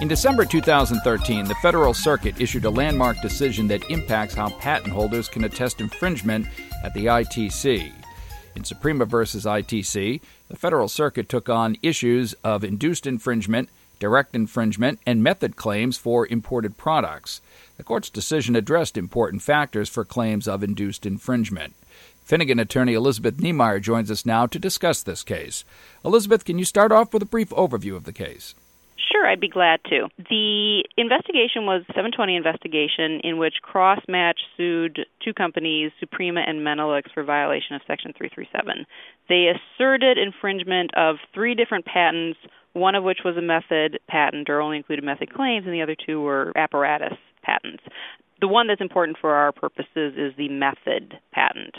In December 2013, the Federal Circuit issued a landmark decision that impacts how patent holders can attest infringement at the ITC. In Suprema versus ITC, the Federal Circuit took on issues of induced infringement, direct infringement, and method claims for imported products. The court's decision addressed important factors for claims of induced infringement. Finnegan attorney Elizabeth Niemeyer joins us now to discuss this case. Elizabeth, can you start off with a brief overview of the case? Sure, I'd be glad to. The investigation was 720 investigation in which Crossmatch sued two companies, Suprema and Mentalix, for violation of Section 337. They asserted infringement of three different patents, one of which was a method patent or only included method claims, and the other two were apparatus patents. The one that's important for our purposes is the method patent.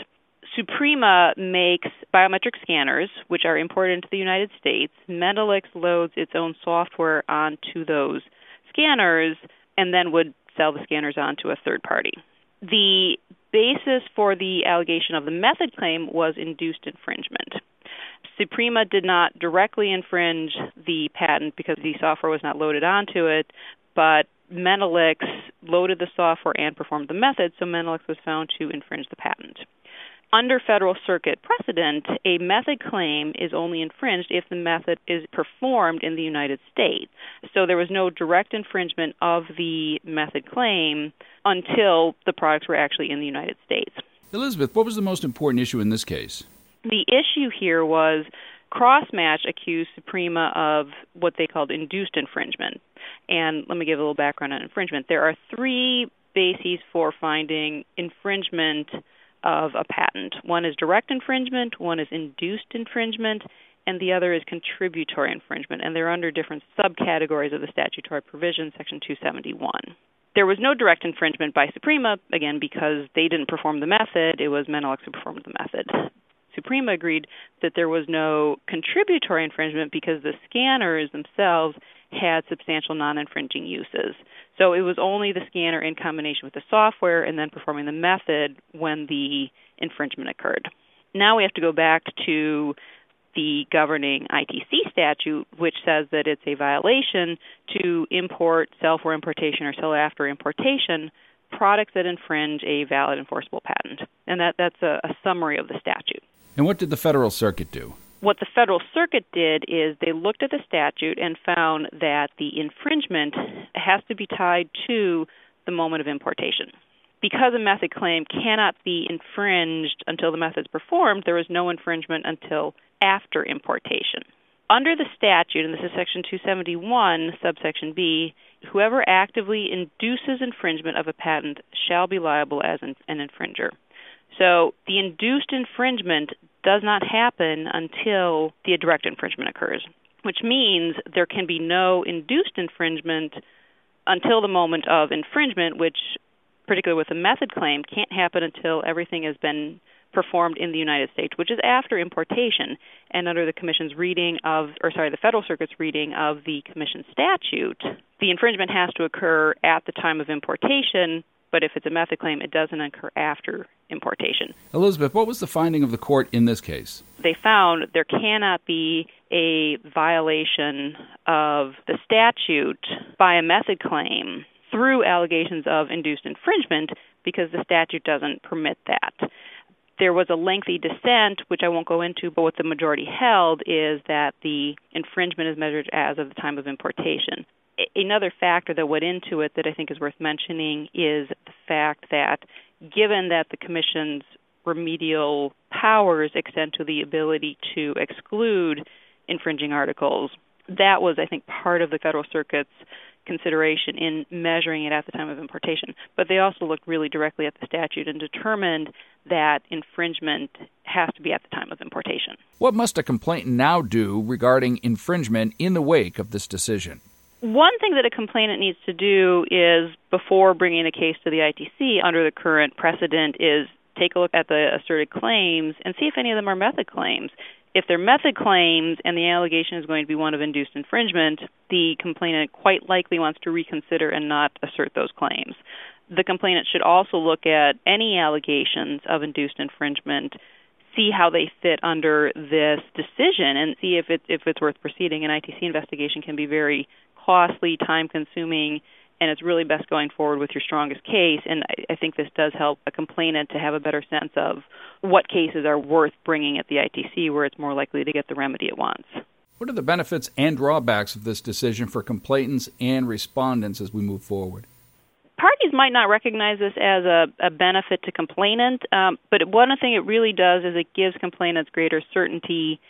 Suprema makes biometric scanners, which are imported into the United States. Mentalix loads its own software onto those scanners and then would sell the scanners on to a third party. The basis for the allegation of the method claim was induced infringement. Suprema did not directly infringe the patent because the software was not loaded onto it, but Mentalix loaded the software and performed the method, so Mentalix was found to infringe the patent. Under Federal Circuit precedent, a method claim is only infringed if the method is performed in the United States. So there was no direct infringement of the method claim until the products were actually in the United States. Elizabeth, what was the most important issue in this case? The issue here was Crossmatch accused Suprema of what they called induced infringement. And let me give a little background on infringement. There are three bases for finding infringement of a patent. One is direct infringement, one is induced infringement, and the other is contributory infringement. And they're under different subcategories of the statutory provision, Section 271. There was no direct infringement by Suprema, again, because they didn't perform the method. It was Mentalix who performed the method. Suprema agreed that there was no contributory infringement because the scanners themselves had substantial non infringing uses. So it was only the scanner in combination with the software and then performing the method when the infringement occurred. Now we have to go back to the governing ITC statute, which says that it's a violation to import, sell for importation, or sell after importation products that infringe a valid enforceable patent. And that, that's a, a summary of the statute. And what did the Federal Circuit do? What the Federal Circuit did is they looked at the statute and found that the infringement has to be tied to the moment of importation. Because a method claim cannot be infringed until the method is performed, there is no infringement until after importation. Under the statute, and this is Section 271, subsection B, whoever actively induces infringement of a patent shall be liable as an, an infringer. So the induced infringement does not happen until the direct infringement occurs, which means there can be no induced infringement until the moment of infringement, which, particularly with a method claim, can't happen until everything has been performed in the United States, which is after importation. And under the Commission's reading of, or sorry, the Federal Circuit's reading of the Commission statute, the infringement has to occur at the time of importation but if it's a method claim, it doesn't occur after importation. Elizabeth, what was the finding of the court in this case? They found there cannot be a violation of the statute by a method claim through allegations of induced infringement because the statute doesn't permit that. There was a lengthy dissent, which I won't go into, but what the majority held is that the infringement is measured as of the time of importation another factor that went into it that I think is worth mentioning is the fact that given that the Commission's remedial powers extend to the ability to exclude infringing articles, that was, I think, part of the Federal Circuit's consideration in measuring it at the time of importation. But they also looked really directly at the statute and determined that infringement has to be at the time of importation. What must a complainant now do regarding infringement in the wake of this decision? One thing that a complainant needs to do is, before bringing a case to the ITC under the current precedent, is take a look at the asserted claims and see if any of them are method claims. If they're method claims and the allegation is going to be one of induced infringement, the complainant quite likely wants to reconsider and not assert those claims. The complainant should also look at any allegations of induced infringement see how they fit under this decision and see if it if it's worth proceeding. An ITC investigation can be very costly, time consuming, and it's really best going forward with your strongest case. And I, I think this does help a complainant to have a better sense of what cases are worth bringing at the ITC where it's more likely to get the remedy it wants. What are the benefits and drawbacks of this decision for complainants and respondents as we move forward? Parties might not recognize this as a, a benefit to complainant, um, but one thing it really does is it gives complainants greater certainty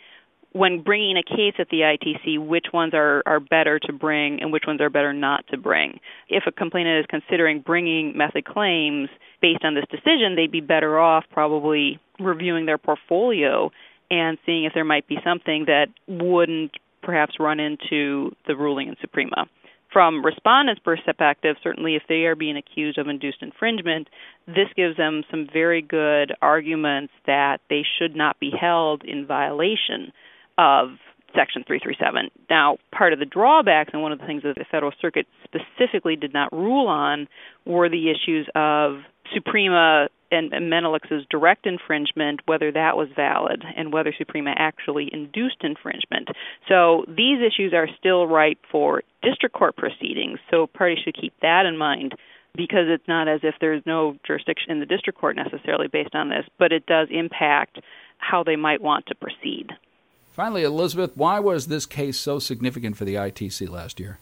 when bringing a case at the ITC, which ones are, are better to bring and which ones are better not to bring. If a complainant is considering bringing method claims based on this decision, they'd be better off probably reviewing their portfolio and seeing if there might be something that wouldn't perhaps run into the ruling in Suprema. From respondents' perspective, certainly if they are being accused of induced infringement, this gives them some very good arguments that they should not be held in violation of Section 337. Now, part of the drawbacks, and one of the things that the Federal Circuit specifically did not rule on, were the issues of Suprema and, and direct infringement, whether that was valid, and whether Suprema actually induced infringement. So these issues are still ripe for district court proceedings, so parties should keep that in mind because it's not as if there's no jurisdiction in the district court necessarily based on this, but it does impact how they might want to proceed. Finally, Elizabeth, why was this case so significant for the ITC last year?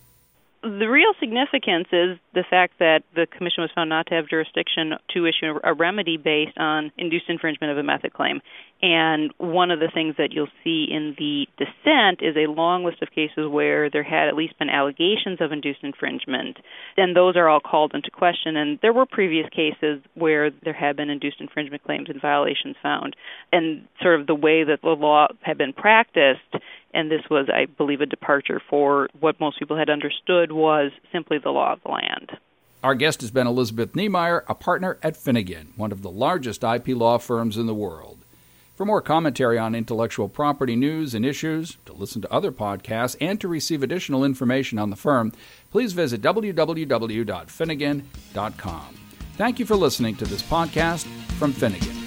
The real significance is the fact that the Commission was found not to have jurisdiction to issue a remedy based on induced infringement of a method claim. And one of the things that you'll see in the dissent is a long list of cases where there had at least been allegations of induced infringement, and those are all called into question. And there were previous cases where there had been induced infringement claims and violations found. And sort of the way that the law had been practiced and this was, I believe, a departure for what most people had understood was simply the law of the land. Our guest has been Elizabeth Niemeyer, a partner at Finnegan, one of the largest IP law firms in the world. For more commentary on intellectual property news and issues, to listen to other podcasts, and to receive additional information on the firm, please visit www.finnegan.com. Thank you for listening to this podcast from Finnegan.